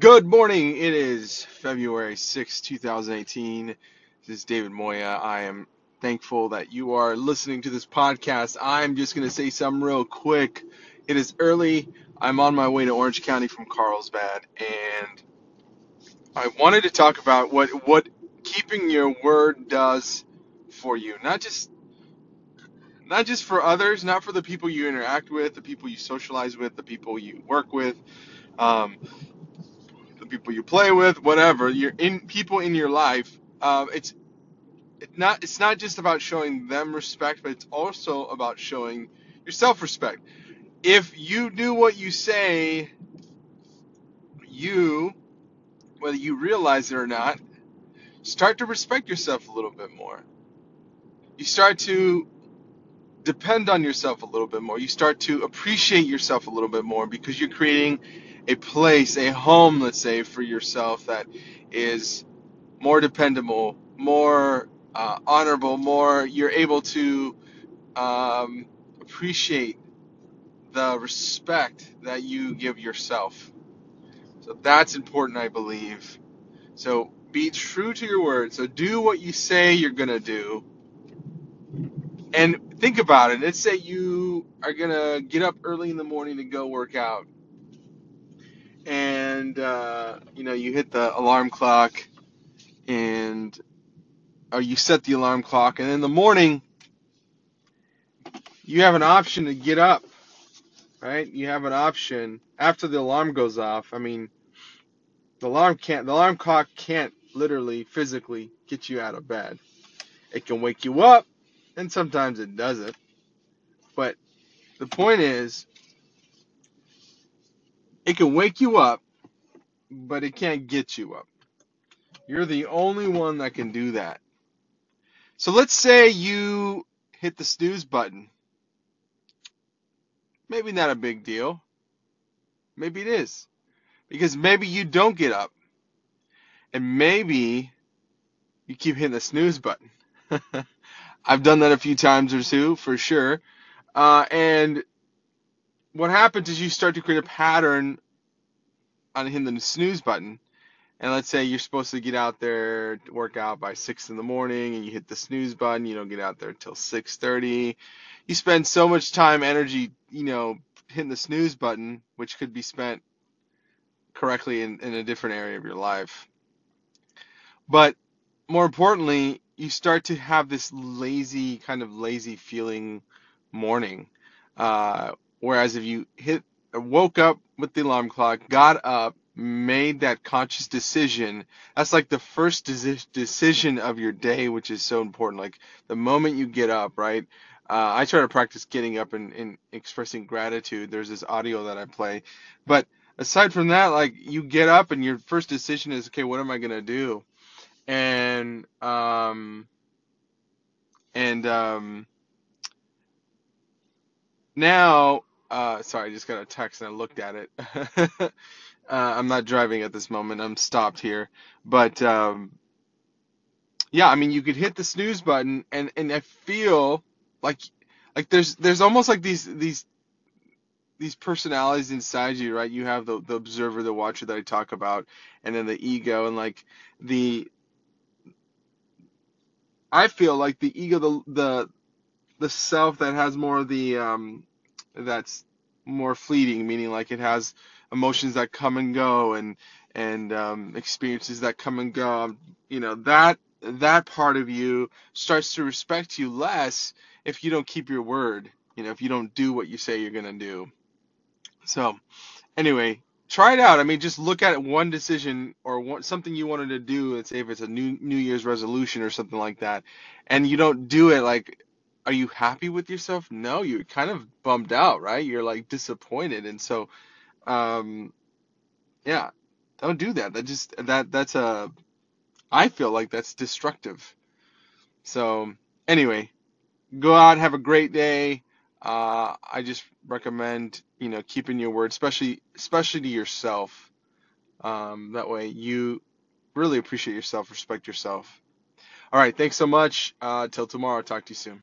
Good morning. It is February 6, 2018. This is David Moya. I am thankful that you are listening to this podcast. I'm just going to say something real quick. It is early. I'm on my way to Orange County from Carlsbad, and I wanted to talk about what, what keeping your word does for you. Not just not just for others, not for the people you interact with, the people you socialize with, the people you work with. Um, the people you play with, whatever. You're in people in your life. Um, it's it's not it's not just about showing them respect, but it's also about showing yourself respect. If you do what you say, you, whether you realize it or not, start to respect yourself a little bit more. You start to depend on yourself a little bit more. You start to appreciate yourself a little bit more because you're creating a place, a home, let's say, for yourself that is more dependable, more uh, honorable, more you're able to um, appreciate the respect that you give yourself. So that's important, I believe. So be true to your word. So do what you say you're going to do. And think about it. Let's say you are going to get up early in the morning to go work out. And, uh, you know, you hit the alarm clock and or you set the alarm clock and in the morning you have an option to get up right? You have an option. After the alarm goes off i mean the alarm can't the alarm clock can't literally physically get you out of bed. It can wake you up and sometimes it doesn't. But the point is it can wake you up but it can't get you up. You're the only one that can do that. So let's say you hit the snooze button. Maybe not a big deal. Maybe it is. Because maybe you don't get up. And maybe you keep hitting the snooze button. I've done that a few times or two for sure. Uh, and what happens is you start to create a pattern on hitting the snooze button. And let's say you're supposed to get out there work out by six in the morning, and you hit the snooze button. You don't get out there until six thirty. You spend so much time, energy, you know, hitting the snooze button, which could be spent correctly in, in a different area of your life. But more importantly, you start to have this lazy, kind of lazy feeling morning. Uh, whereas if you hit, woke up with the alarm clock, got up, made that conscious decision, that's like the first deci- decision of your day, which is so important. Like the moment you get up, right? Uh, I try to practice getting up and, and expressing gratitude. There's this audio that I play, but aside from that, like you get up and your first decision is, okay, what am I gonna do? And um, and um, now, uh, sorry, I just got a text and I looked at it. uh, I'm not driving at this moment. I'm stopped here, but um, yeah, I mean, you could hit the snooze button, and and I feel like like there's there's almost like these these these personalities inside you, right? You have the the observer, the watcher that I talk about, and then the ego, and like the I feel like the ego, the the the self that has more of the um that's more fleeting, meaning like it has emotions that come and go and and um, experiences that come and go. You know that that part of you starts to respect you less if you don't keep your word. You know if you don't do what you say you're gonna do. So anyway, try it out. I mean, just look at one decision or one, something you wanted to do. Let's say if it's a new New Year's resolution or something like that, and you don't do it. Like, are you happy with yourself? No, you're kind of bummed out, right? You're like disappointed, and so, um, yeah, don't do that. That just that that's a. I feel like that's destructive. So anyway, go out, have a great day. Uh, I just recommend, you know, keeping your word, especially especially to yourself. Um, that way you really appreciate yourself, respect yourself. All right, thanks so much. Uh, till tomorrow. Talk to you soon.